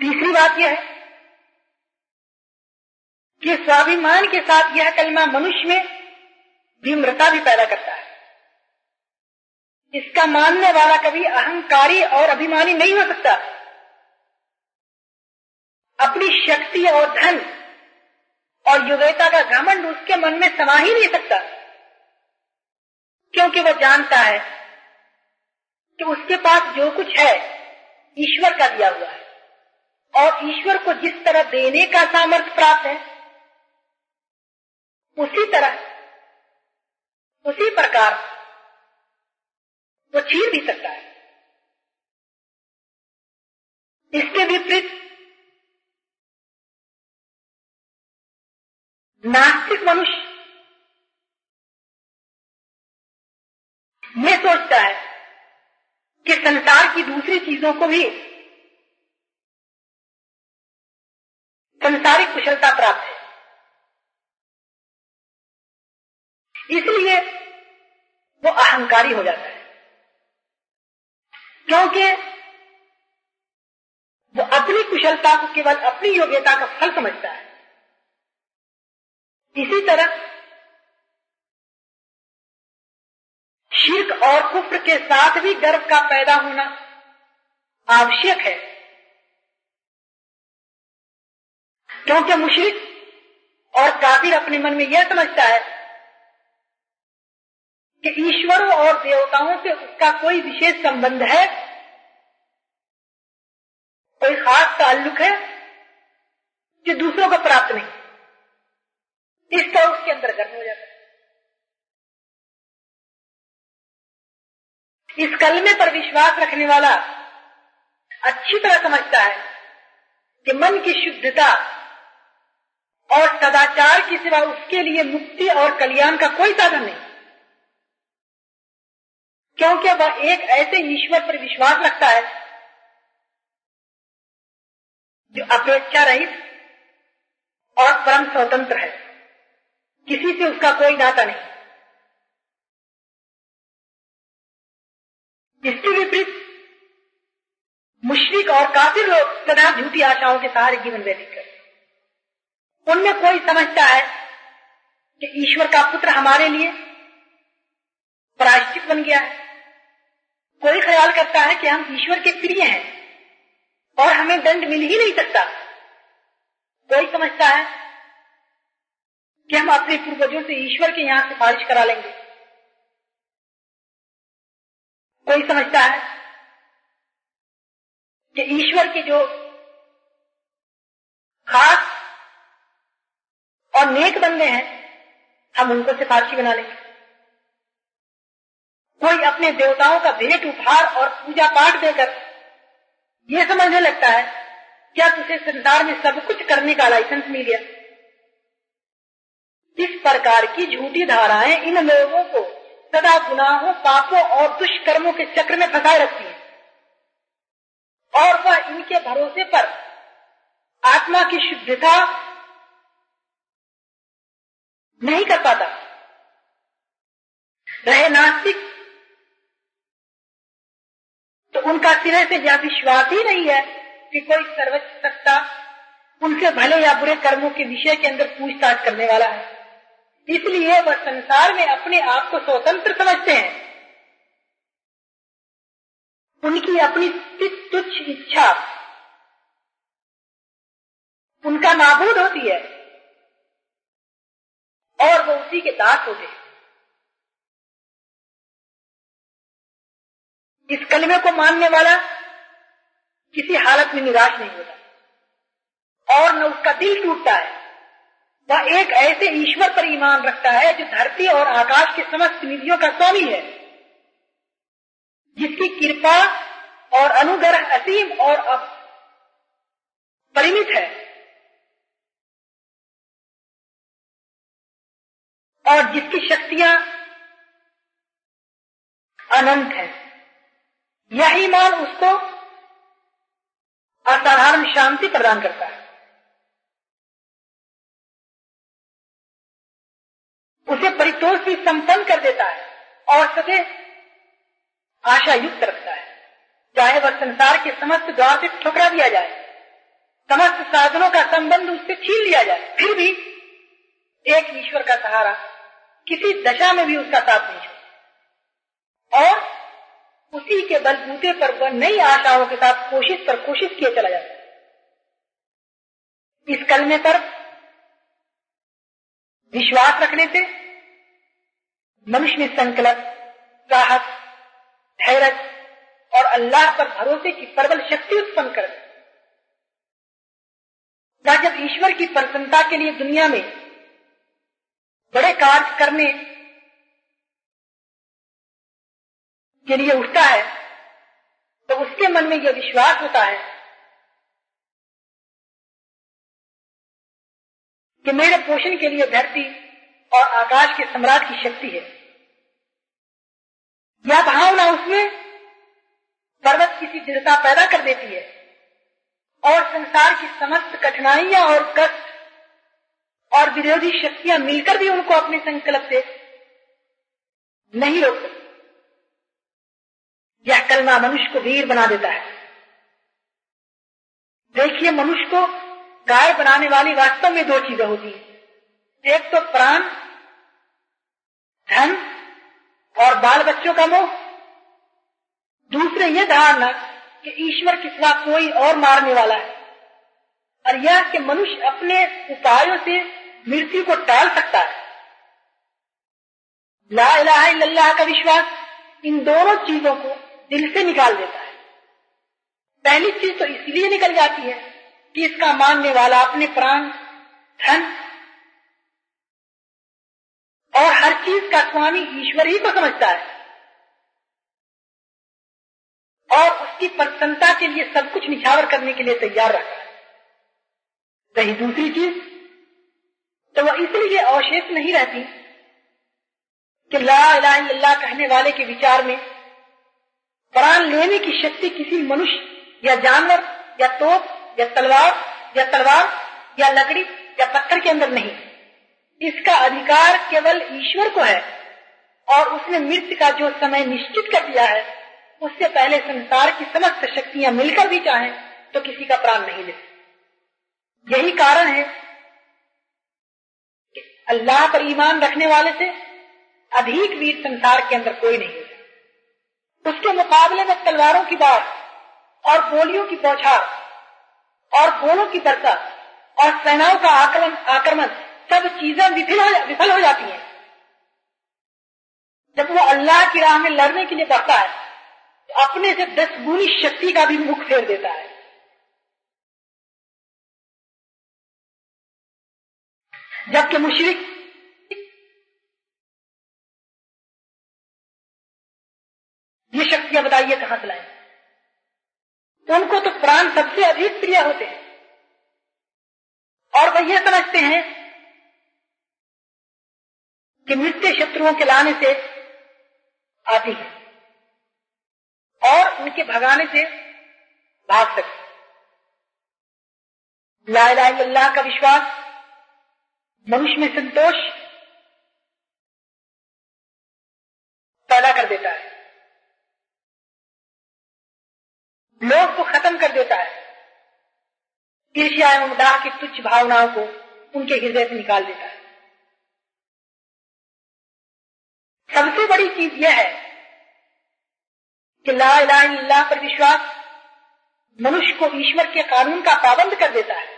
तीसरी बात यह है कि स्वाभिमान के साथ यह कलमा मनुष्य में विम्रता भी पैदा करता है। इसका मानने वाला कभी अहंकारी और अभिमानी नहीं हो सकता। अपनी शक्ति और धन और योग्यता का घमंड उसके मन में समा ही नहीं सकता। क्योंकि वह जानता है कि उसके पास जो कुछ है, ईश्वर का दिया हुआ है। और ईश्वर को जिस तरह देने का सामर्थ्य प्राप्त है उसी तरह, उसी प्रकार वो छीन भी सकता है। इसके विपरीत, नास्तिक मनुष्य ये सोचता है कि संसार की दूसरी चीज़ों को भी संसारिक कुशलता प्राप्त है। इसलिए वो अहंकारी हो जाता है। क्योंकि वो अपनी कुशलता को केवल अपनी योग्यता का फल समझता है। इसी तरह शिरक और कुफ्र के साथ भी गर्व का पैदा होना आवश्यक है। क्योंकि मुशरिक और काफिर अपने मन में यह समझता है कि ईश्वरों और देवताओं से उसका कोई विशेष संबंध है? कोई खास ताल्लुक है? जो दूसरों को प्राप्त नहीं? इस तरह उसके अंदर गर्म हो जाता है। इस कलमे पर विश्वास रखने वाला अच्छी तरह समझता है कि मन की शुद्धता और सदाचार की सिवा उसके लिए मुक्ति और कल्याण का कोई साधन नहीं। क्योंकि वह एक ऐसे ईश्वर पर विश्वास रखता है जो अपेक्षा रहित और परम स्वतंत्र है। किसी से उसका कोई नाता नहीं। इसके विपरीत मुश्रिक और काफिर लोग सदा झूठी आशाओं के सहारे जीवन व्यतीत करते उनमें कोई समझता है कि ईश्वर का पुत्र हमारे लिए प्रायश्चित बन गया है। कोई ख्याल करता है कि हम ईश्वर के प्रिय हैं और हमें दंड मिल ही नहीं सकता। कोई समझता है कि हम अपने पूर्वजों से ईश्वर के यहाँ सिफारिश करा लेंगे? कोई समझता है कि ईश्वर के जो खास और नेक बंदे हैं, हम उनको सिफारशी बना लेंगे? कोई अपने देवताओं का भेंट उपहार और पूजा पाठ देकर ये समझने लगता है, क्या तुझे संसार में सब कुछ करने का लाइसेंस मिल गया? इस प्रकार की झूठी धाराएँ इन लोगों को सदा गुनाहों, पापों और दुष्कर्मों के चक्र में फंसाए रखती है। और वह इनके भरोसे पर आत्मा की शुद्धता नहीं कर पाता। रहे नास्तिक तो उनका सिरे से यह विश्वास ही नहीं है कि कोई सर्वोच्च सत्ता उनके भले या बुरे कर्मों के विषय के अंदर पूछताछ करने वाला है। इसलिए वह संसार में अपने आप को स्वतंत्र समझते हैं। उनकी अपनी तुच्छ इच्छा उनका नाबूद होती है और वो उसी के दास होते हैं। इस कलमे को मानने वाला किसी हालत में निराश नहीं होता। और न उसका दिल टूटता है। वह एक ऐसे ईश्वर पर ईमान रखता है जो धरती और आकाश के समस्त निधियों का स्वामी है। जिसकी कृपा और अनुग्रह असीम और परिमित है। और जिसकी शक्तियाँ अनंत है। यह ईमान उसको असाधारण शांति प्रदान करता है। उसे परितोष भी संपन्न कर देता है और सदैव आशा युक्त रखता है। चाहे वह संसार के समस्त द्वार से ठुकरा दिया जाए, समस्त साधनों का संबंध उससे छीन लिया जाए, फिर भी एक ईश्वर का सहारा किसी दशा में भी उसका साथ नहीं छोड़ा और उसी के बलबूते पर वह नई आशाओं के साथ कोशिश पर कोशिश किए चला जाता इस कलमे पर विश्वास रखने से मनुष्य में संकल्प साहस, धैर्य और अल्लाह पर भरोसे की प्रबल शक्ति उत्पन्न कर जब ईश्वर की प्रसन्नता के लिए दुनिया में बड़े कार्य करने के लिए उठता है तो उसके मन में यह विश्वास होता है कि मेरे पोषण के लिए धरती और आकाश के सम्राट की शक्ति है। यह भावना उसमें पर्वत की दृढ़ता पैदा कर देती है और संसार की समस्त कठिनाइयाँ और कष्ट और विरोधी शक्तियाँ मिलकर भी उनको अपने संकल्प से नहीं रोक सकती। यह कलमा मनुष्य को वीर बना देता है। देखिए, मनुष्य को गाय बनाने वाली वास्तव में दो चीज़ें होती है। एक तो प्राण, धन और बाल बच्चों का मोह। दूसरे ये धारणा कि ईश्वर के कोई और मारने वाला है। और यह कि मनुष्य अपने उपायों से मृत्यु को टाल सकता है। ला इलाहा इल्लल्लाह का विश्वास इन दोनों चीज़ों को दिल से निकाल देता है। पहली चीज़ तो इसलिए निकल जाती है कि इसका मानने वाला अपने प्राण, धन और हर चीज़ का स्वामी ईश्वर ही को समझता है। और उसकी प्रसन्नता के लिए सब कुछ निछावर करने के लिए तैयार रहता है। रही दूसरी चीज़ तो वह इसलिए अवशेष नहीं रहती कि ला इलाहा कहने वाले के विचार में प्राण लेने की शक्ति किसी मनुष्य, या जानवर, या तोप, या तलवार या तलवार, या लकड़ी, या पत्थर के अंदर नहीं। इसका अधिकार केवल ईश्वर को है, और उसने मृत्यु का जो समय निश्चित कर दिया है, उससे पहले संसार की समस्त शक्तियाँ मिलकर भी चाहे तो किसी का प्राण नहीं ले यही कारण है कि अल्लाह पर ईमान रखने वाले से अधिक वीर संसार के अंदर कोई नहीं। उसके मुकाबले में तलवारों की बात और गोलियों की बौछार और गोलों की दरका और सेनाओं का आक्रमण आक्रमण, सब चीज़ें विफल हो विफल हो जाती हैं। जब वो अल्लाह की राह में लड़ने के लिए बढ़ता है तो अपने से दस गुनी शक्ति का भी मुख फेर देता है। जबकि मुशरिक ये बताइए कहाँ से लाए? उनको तो प्राण सबसे अधिक प्रिय होते हैं। और वह यह समझते हैं कि मृत्यु शत्रुओं के लाने से आती है। और उनके भगाने से भाग सकते ला अल्लाह का विश्वास, मनुष्य में संतोष पैदा कर देता है। लोग को खत्म कर देता है। ईर्ष्या एवं डाह की तुच्छ भावनाओं को उनके हृदय से निकाल देता है। सबसे बड़ी चीज़ यह है कि ला इलाहा पर विश्वास मनुष्य को ईश्वर के कानून का पाबंद कर देता है।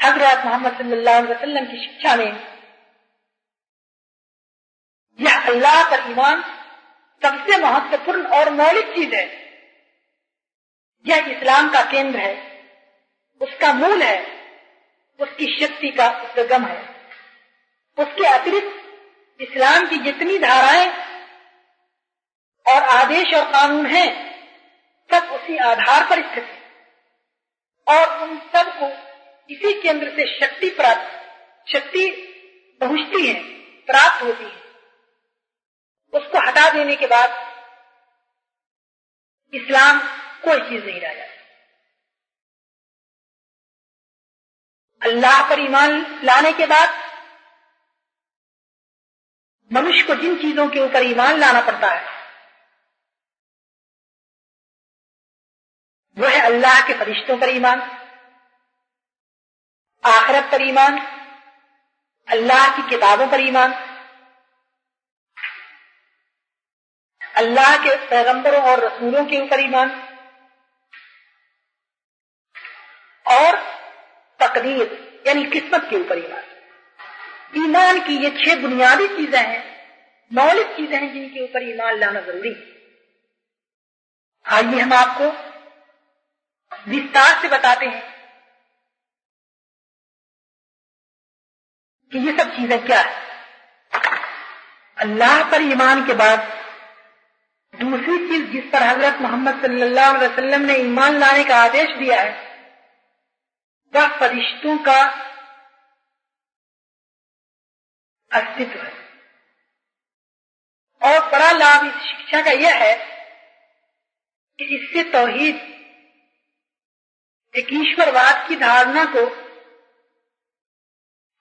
हज़रत मोहम्मद सल्लल्लाहु अलैहि वसल्लम की शिक्षा में यह अल्लाह पर ईमान सबसे महत्वपूर्ण और मौलिक चीज़ है। यह इस्लाम का केंद्र है। उसका मूल है। उसकी शक्ति का उद्गम है। उसके अतिरिक्त इस्लाम की जितनी धाराएँ और आदेश और कानून हैं, सब उसी आधार पर स्थित है। और उन सबको इसी केंद्र से शक्ति प्राप्त, शक्ति पहुँचती है, प्राप्त होती है। उसको हटा देने के बाद इस्लाम कोई चीज़ नहीं रह जाती। अल्लाह पर ईमान लाने के बाद मनुष्य को जिन चीज़ों के ऊपर ईमान लाना पड़ता है, वो है अल्लाह के फरिश्तों पर ईमान, आखरत पर ईमान, अल्लाह की किताबों पर ईमान अल्लाह के पैगंबरों और रसूलों के ऊपर ईमान। और तकदीर, यानी किस्मत के ऊपर ईमान। ईमान की ये छह बुनियादी चीज़ें हैं, मौलिक चीज़ें हैं जिनके ऊपर ईमान लाना ज़रूरी आइए हम आपको विस्तार से बताते हैं कि ये सब चीज़ें क्या है। अल्लाह पर ईमान के बाद दूसरी चीज़ जिस पर हज़रत मोहम्मद सल्लल्लाहु अलैहि वसल्लम ने ईमान लाने का आदेश दिया है, वह फरिश्तों का अस्तित्व है। और बड़ा लाभ इस शिक्षा का यह है कि इससे तोहीद एक ईश्वरवाद की धारणा को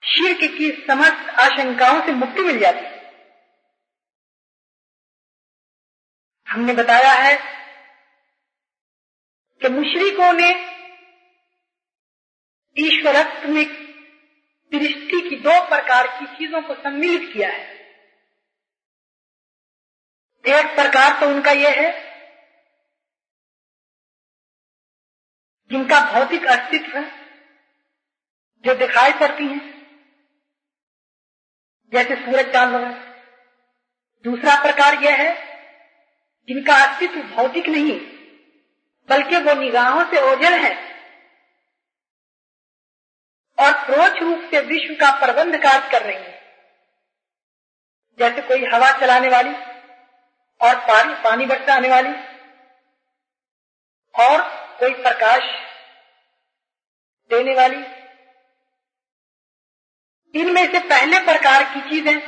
शिरक की समस्त आशंकाओं से मुक्ति मिल जाती है। हमने बताया है कि मुशरिकों ने ईश्वरत्व में दृष्टि की दो प्रकार की चीज़ों को सम्मिलित किया है। एक प्रकार तो उनका यह है, जिनका भौतिक अस्तित्व है जो दिखाई पड़ती हैं, जैसे सूरज चाँद वगैरह। दूसरा प्रकार यह है जिनका अस्तित्व भौतिक नहीं, बल्कि वो निगाहों से ओझल है। और प्रोच रूप से विश्व का प्रबंध कार्य कर रही है। जैसे कोई हवा चलाने वाली और पानी पानी बरसाने वाली और कोई प्रकाश देने वाली। इनमें से पहले प्रकार की चीज़ें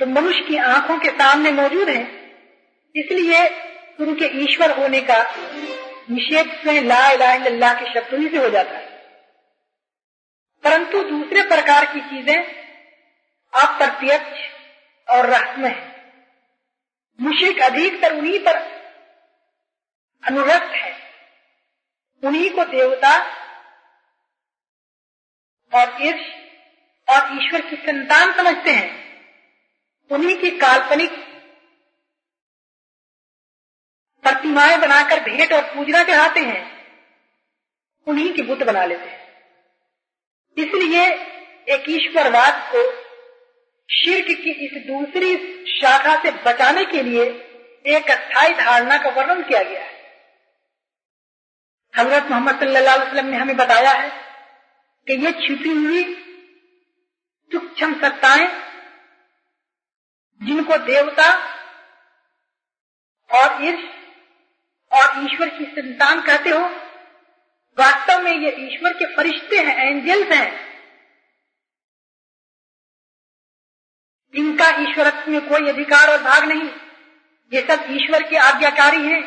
तो मनुष्य की आँखों के सामने मौजूद है। इसलिए उनके ईश्वर होने का निषेध स्वयं ला इलाहा के शब्दों ही से हो जाता है। परंतु दूसरे प्रकार की चीज़ें अप्रत्यक्ष और रहस्यमय है। मुशिक अधिकतर उन्हीं पर अनुरक्त है। उन्हीं को देवता और ईर्ष और ईश्वर की संतान समझते हैं। उन्हीं की काल्पनिक प्रतिमाएँ बनाकर भेंट और पूजना चढ़ाते हैं। उन्हीं के बुद्ध बना लेते हैं। इसलिए एक ईश्वरवाद को शिर्क की इस दूसरी शाखा से बचाने के लिए एक अस्थायी धारणा का वर्णन किया गया है। हज़रत मोहम्मद सल्लल्लाहु अलैहि वसल्लम ने हमें बताया है कि ये छिपी हुई सूक्ष्म सत्ताएँ जिनको देवता और ईर्ष और ईश्वर की संतान कहते हो? वास्तव में ये ईश्वर के फरिश्ते हैं, एंजल्स हैं। इनका ईश्वरत्व में कोई अधिकार और भाग नहीं। ये सब ईश्वर के आज्ञाकारी हैं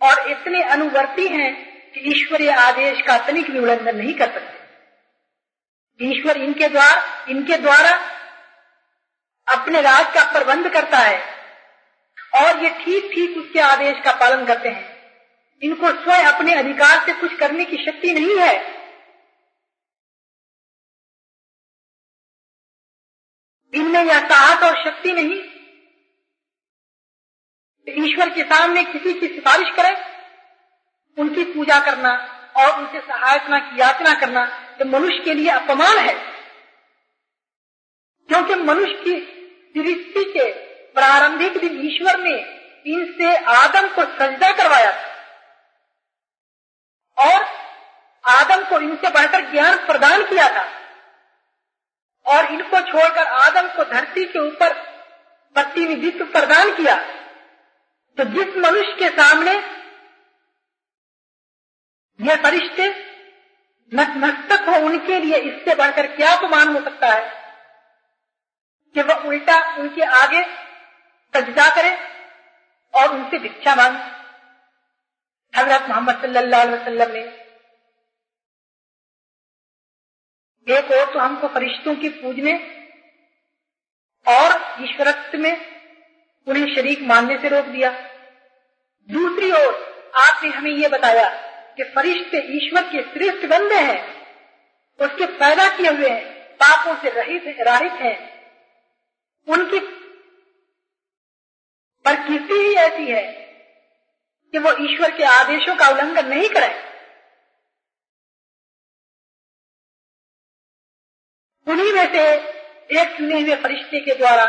और इतने अनुवर्ती हैं कि ईश्वरीय आदेश का तनिक भी उल्लंघन नहीं कर सकते। ईश्वर इनके द्वारा इनके द्वारा अपने राज का प्रबंध करता है और ये ठीक ठीक उसके आदेश का पालन करते हैं। इनको स्वयं अपने अधिकार से कुछ करने की शक्ति नहीं है। इनमें यह साहस और शक्ति नहीं। ईश्वर के सामने किसी की सिफारिश करें, उनकी पूजा करना और उनसे सहायता की याचना करना तो मनुष्य के लिए अपमान है। क्योंकि मनुष्य की दृष्टि के प्रारंभिक दिन ईश्वर ने इनसे आदम को सजदा करवाया था। और आदम को इनसे बढ़कर ज्ञान प्रदान किया था। और इनको छोड़कर आदम को धरती के ऊपर प्रतिनिधित्व प्रदान किया। तो जिस मनुष्य के सामने यह फरिश्ते नतमस्तक हो, उनके लिए इससे बढ़कर क्या अपमान हो सकता है? कि वह उल्टा उनके आगे सजदा करे और उनसे भिक्षा मांगे। हज़रत मोहम्मद सल्लल्लाहु अलैहि वसल्लम ने एक और तो हमको फरिश्तों की पूजने और ईश्वरत्व में उन्हें शरीक मानने से रोक दिया। दूसरी ओर, आपने हमें ये बताया कि फरिश्ते ईश्वर के श्रेष्ठ बंदे हैं, उसके पैदा किए हुए हैं पापों से रहित, राहित हैं। उनकी प्रकृति ही ऐसी है कि वो ईश्वर के आदेशों का उल्लंघन नहीं करें। उन्हीं में से एक चुने हुए फरिश्ते के द्वारा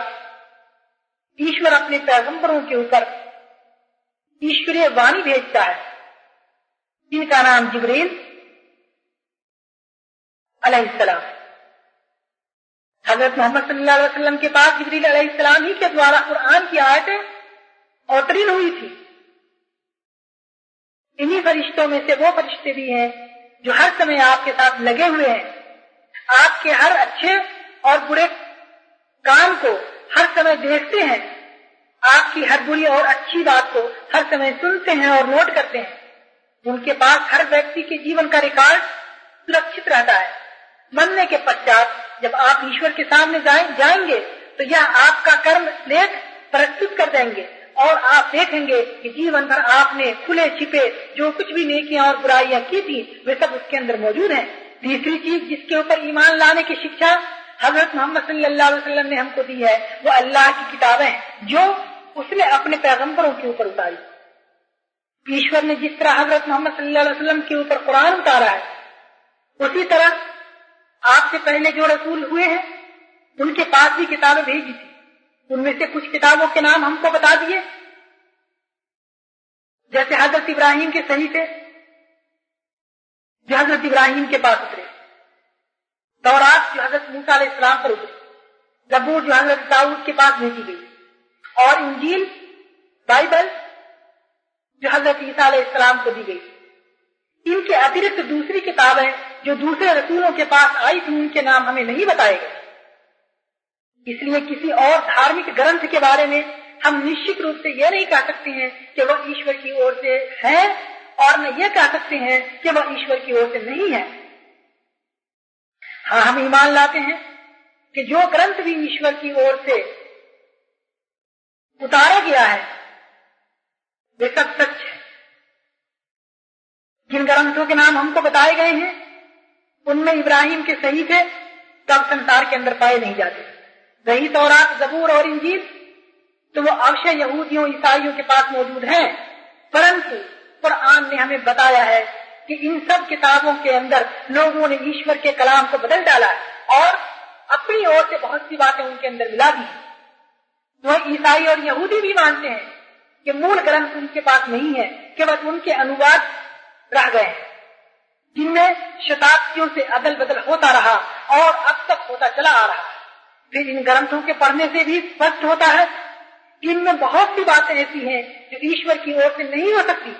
ईश्वर अपने पैगंबरों के ऊपर ईश्वरीय वाणी भेजता है। जिनका नाम जिब्रील अलैहिस्सलाम हज़रत मोहम्मद सल्लल्लाहु अलैहि वसल्लम के पास जिब्रील अलैहिस्सलाम ही के द्वारा कुरान की आयतें अवतरीन हुई थी। इन्हीं फरिश्तों में से वो फरिश्ते भी हैं जो हर समय आपके साथ लगे हुए हैं। आपके हर अच्छे और बुरे काम को हर समय देखते हैं। आपकी हर बुरी और अच्छी बात को हर समय सुनते हैं और नोट करते हैं। उनके पास हर व्यक्ति के जीवन का रिकॉर्ड सुरक्षित रहता है। मरने के पश्चात जब आप ईश्वर के सामने जाएँगे तो यह आपका कर्म लेख प्रस्तुत कर देंगे। और आप देखेंगे कि जीवन भर आपने खुले छिपे जो कुछ भी नेकियाँ और बुराइयाँ की थी, वे सब उसके अंदर मौजूद हैं। तीसरी चीज़ जिसके ऊपर ईमान लाने की शिक्षा हज़रत मोहम्मद सल्लल्लाहु अलैहि वसल्लम ने हमको दी है, वो अल्लाह की किताबें जो उसने अपने पैगंबरों के ऊपर उतारी। ईश्वर ने जिस तरह हज़रत मोहम्मद सल्लल्लाहु अलैहि वसल्लम के ऊपर कुरान उतारा है, उसी तरह आपसे पहले जो रसूल हुए हैं, उनके पास भी किताबें भेजी थी। उनमें से कुछ किताबों के नाम हमको बता दिए। जैसे हज़रत इब्राहिम के सही थे जो हज़रत इब्राहिम के पास उतरे। दौरात जो हज़रत मूसा इस्लाम पर उतरे। जबूर जो हज़रत दाऊद के पास भेजी गई। और इंजील, बाइबल जो हज़रत ईसा इस्लाम को दी गई। इनके अतिरिक्त दूसरी किताबें जो दूसरे रसूलों के पास आई थी, उनके नाम हमें नहीं बताए गए। इसलिए किसी और धार्मिक ग्रंथ के बारे में हम निश्चित रूप से यह नहीं कह सकते हैं कि वह ईश्वर की ओर से है, और न यह कह सकते हैं कि वह ईश्वर की ओर से नहीं है। हाँ हम ईमान लाते हैं कि जो ग्रंथ भी ईश्वर की ओर से उतारा गया है, वे सब सच है। जिन ग्रंथों के नाम हमको बताए गए हैं, उनमें इब्राहिम के सही थे तब संसार के अंदर पाए नहीं जाते। रही तौरात जबूर और इंजील तो वो अवश्य यहूदियों, ईसाइयों के पास मौजूद हैं। परंतु कुरान ने हमें बताया है कि इन सब किताबों के अंदर लोगों ने ईश्वर के कलाम को बदल डाला और अपनी ओर से बहुत सी बातें उनके अंदर मिला दी वह ईसाई और यहूदी भी मानते हैं कि मूल ग्रंथ उनके पास नहीं है, केवल उनके अनुवाद रह गए जिनमें शताब्दियों से अदल बदल होता रहा और अब तक होता चला आ रहा फिर इन ग्रंथों के पढ़ने से भी स्पष्ट होता है कि इनमें बहुत सी बातें ऐसी हैं जो ईश्वर की ओर से नहीं हो सकती।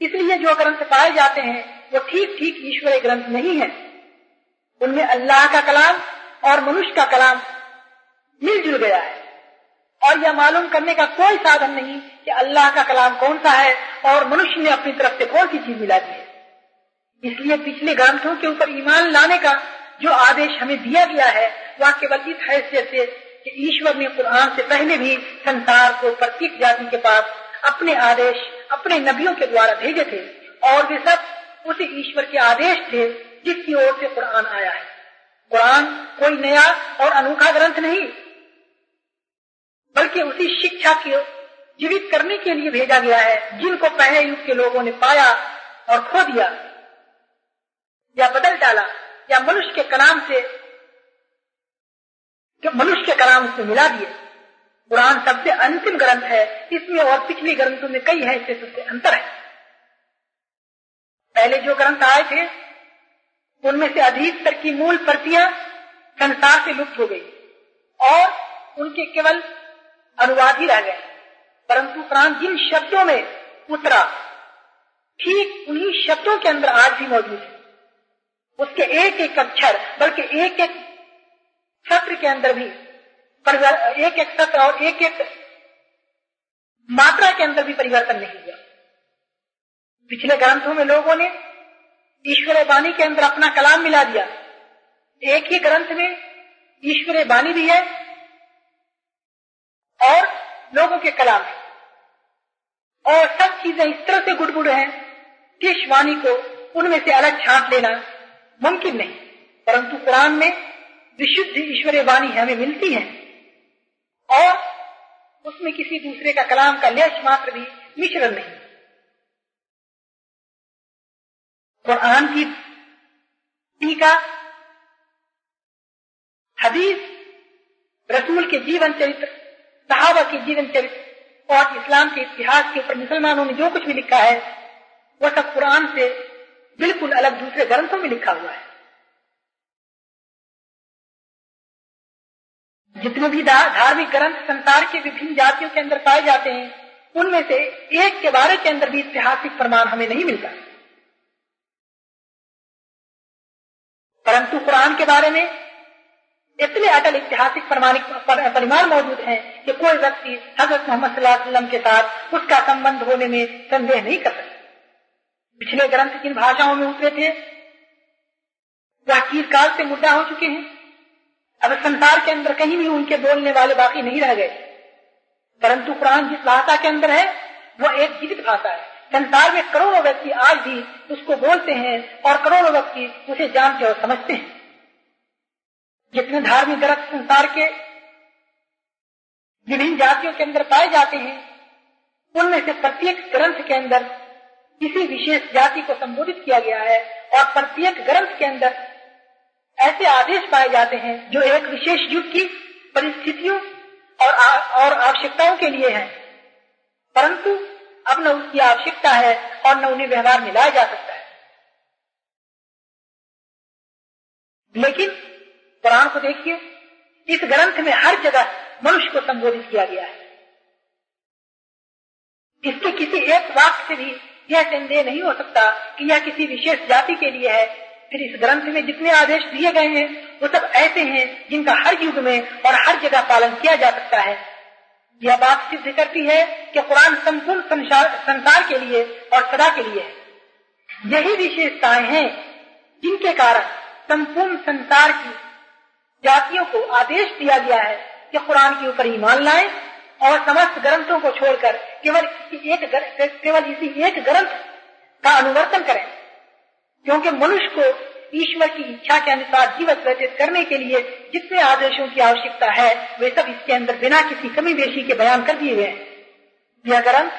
इसलिए जो ग्रंथ पाए जाते हैं, वो ठीक ठीक ईश्वरीय ग्रंथ नहीं है। उनमें अल्लाह का कलाम और मनुष्य का कलाम मिलजुल गया है। और यह मालूम करने का कोई साधन नहीं कि अल्लाह का कलाम कौन सा है और मनुष्य ने अपनी तरफ़ से कौन सी चीज़ मिला दी है। इसलिए पिछले ग्रंथों के ऊपर ईमान लाने का जो आदेश हमें दिया गया है, वह केवल इस हैसियत से कि ईश्वर ने कुरान से पहले भी संसार को प्रत्येक जाति के पास अपने आदेश, अपने नबियों के द्वारा भेजे थे, और वे सब उसी ईश्वर के आदेश थे, जिसकी ओर से कुरान आया है। कुरान कोई नया और अनोखा ग्रंथ नहीं, बल्कि उसी शिक्षा को जीवित करने के लिए भेजा गया है, जिनको पहले युग के लोगों ने पाया और खो दिया या बदल डाला। या मनुष्य के कलाम से मनुष्य के कलाम से मिला दिए कुरान सबसे अंतिम ग्रंथ है, इसमें और पिछले ग्रंथों में कई है, इससे सबसे अंतर है। पहले जो ग्रंथ आए थे, उनमें से अधिकतर की मूल प्रतियाँ संसार से लुप्त हो गई, और उनके केवल अनुवाद ही रह गए। परंतु कुरान जिन शब्दों में उतरा, ठीक उन्हीं शब्दों के अंदर आज भी मौजूद है। उसके एक एक अक्षर बल्कि एक एक सत्र के अंदर भी एक एक सत्र और एक एक मात्रा के अंदर भी परिवर्तन नहीं हुआ। पिछले ग्रंथों में लोगों ने ईश्वर वाणी के अंदर अपना कलाम मिला दिया। एक ही ग्रंथ में ईश्वर वाणी भी है और लोगों के कलाम है। और सब चीज़ें इस तरह से गुड़गुड़ हैं कि इस वाणी को उनमें से अलग छांट लेना मुमकिन नहीं। परंतु कुरान में विशुद्ध ईश्वरीय वाणी हमें मिलती है। और उसमें किसी दूसरे का कलाम का लेश मात्र भी मिश्रण नहीं। कुरान की टीका, हदीस, रसूल के जीवन चरित्र, सहाबा के जीवन चरित्र और इस्लाम के इतिहास के ऊपर मुसलमानों ने जो कुछ भी लिखा है, वह सब कुरान से बिल्कुल अलग दूसरे ग्रंथों में लिखा हुआ है। जितने भी धार्मिक ग्रंथ संसार के विभिन्न जातियों के अंदर पाए जाते हैं, उनमें से एक के बारे के अंदर भी ऐतिहासिक प्रमाण हमें नहीं मिलता। परंतु कुरान के बारे में इतने अटल ऐतिहासिक प्रमाणिक परिमाण मौजूद हैं कि कोई व्यक्ति हज़रत मोहम्मद के साथ उसका संबंध होने में संदेह नहीं कर सकता। पिछले ग्रंथ किन भाषाओं में उतरे थे। वह काल से मुद्दा हो चुके हैं। अब संसार के अंदर कहीं भी उनके बोलने वाले बाकी नहीं रह गए। परंतु कुरान जिस भाषा के अंदर है वह एक जीवित भाषा है। संसार में करोड़ों व्यक्ति आज भी उसको बोलते हैं और करोड़ों व्यक्ति उसे जानते और समझते हैं। जितने धार्मिक ग्रंथ संसार के विभिन्न जातियों के अंदर पाए जाते हैं, उनमें से प्रत्येक ग्रंथ के अंदर किसी विशेष जाति को संबोधित किया गया है और प्रत्येक ग्रंथ के अंदर ऐसे आदेश पाए जाते हैं जो एक विशेष युग की परिस्थितियों और आ, और आवश्यकताओं के लिए है। परंतु अब न उसकी आवश्यकता है और न उन्हें व्यवहार में लाया जा सकता है। लेकिन पुराण को देखिए इस ग्रंथ में हर जगह मनुष्य को संबोधित किया गया है। इसके किसी एक वाक्य से भी यह संदेह नहीं हो सकता कि यह किसी विशेष जाति के लिए है। फिर इस ग्रंथ में जितने आदेश दिए गए हैं, वो सब ऐसे हैं जिनका हर युग में और हर जगह पालन किया जा सकता है। यह बात सिद्ध करती है कि कुरान संपूर्ण संसार के लिए और सदा के लिए है। यही विशेषताएँ हैं जिनके कारण संपूर्ण संसार की जातियों को आदेश दिया गया है कि कुरान के ऊपर ईमान लाएँ और समस्त ग्रंथों को छोड़कर केवल एक केवल इसी एक ग्रंथ का अनुवर्तन करें। क्योंकि मनुष्य को ईश्वर की इच्छा के अनुसार जीवन व्यतीत करने के लिए जितने आदेशों की आवश्यकता है, वे सब इसके अंदर बिना किसी कमी बेशी के बयान कर दिए गए हैं। यह ग्रंथ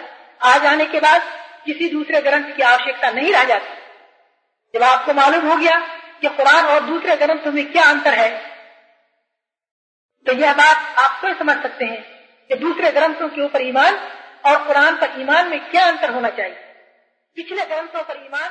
आ जाने के बाद किसी दूसरे ग्रंथ की आवश्यकता नहीं रह जाती। जब आपको मालूम हो गया कि कुरान और दूसरे ग्रंथों में क्या अंतर है तो यह बात आप स्वयं समझ सकते हैं कि दूसरे ग्रंथों के ऊपर ईमान और कुरान पर ईमान में क्या अंतर होना चाहिए पिछले ग्रंथों पर ईमान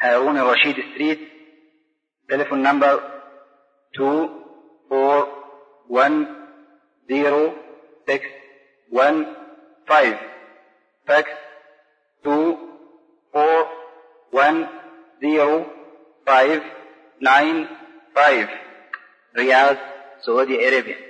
Harun Al-Rashid street telephone number 2 4 1 0 6 1 5 fax 2 4 Five riyals, Saudi Arabia.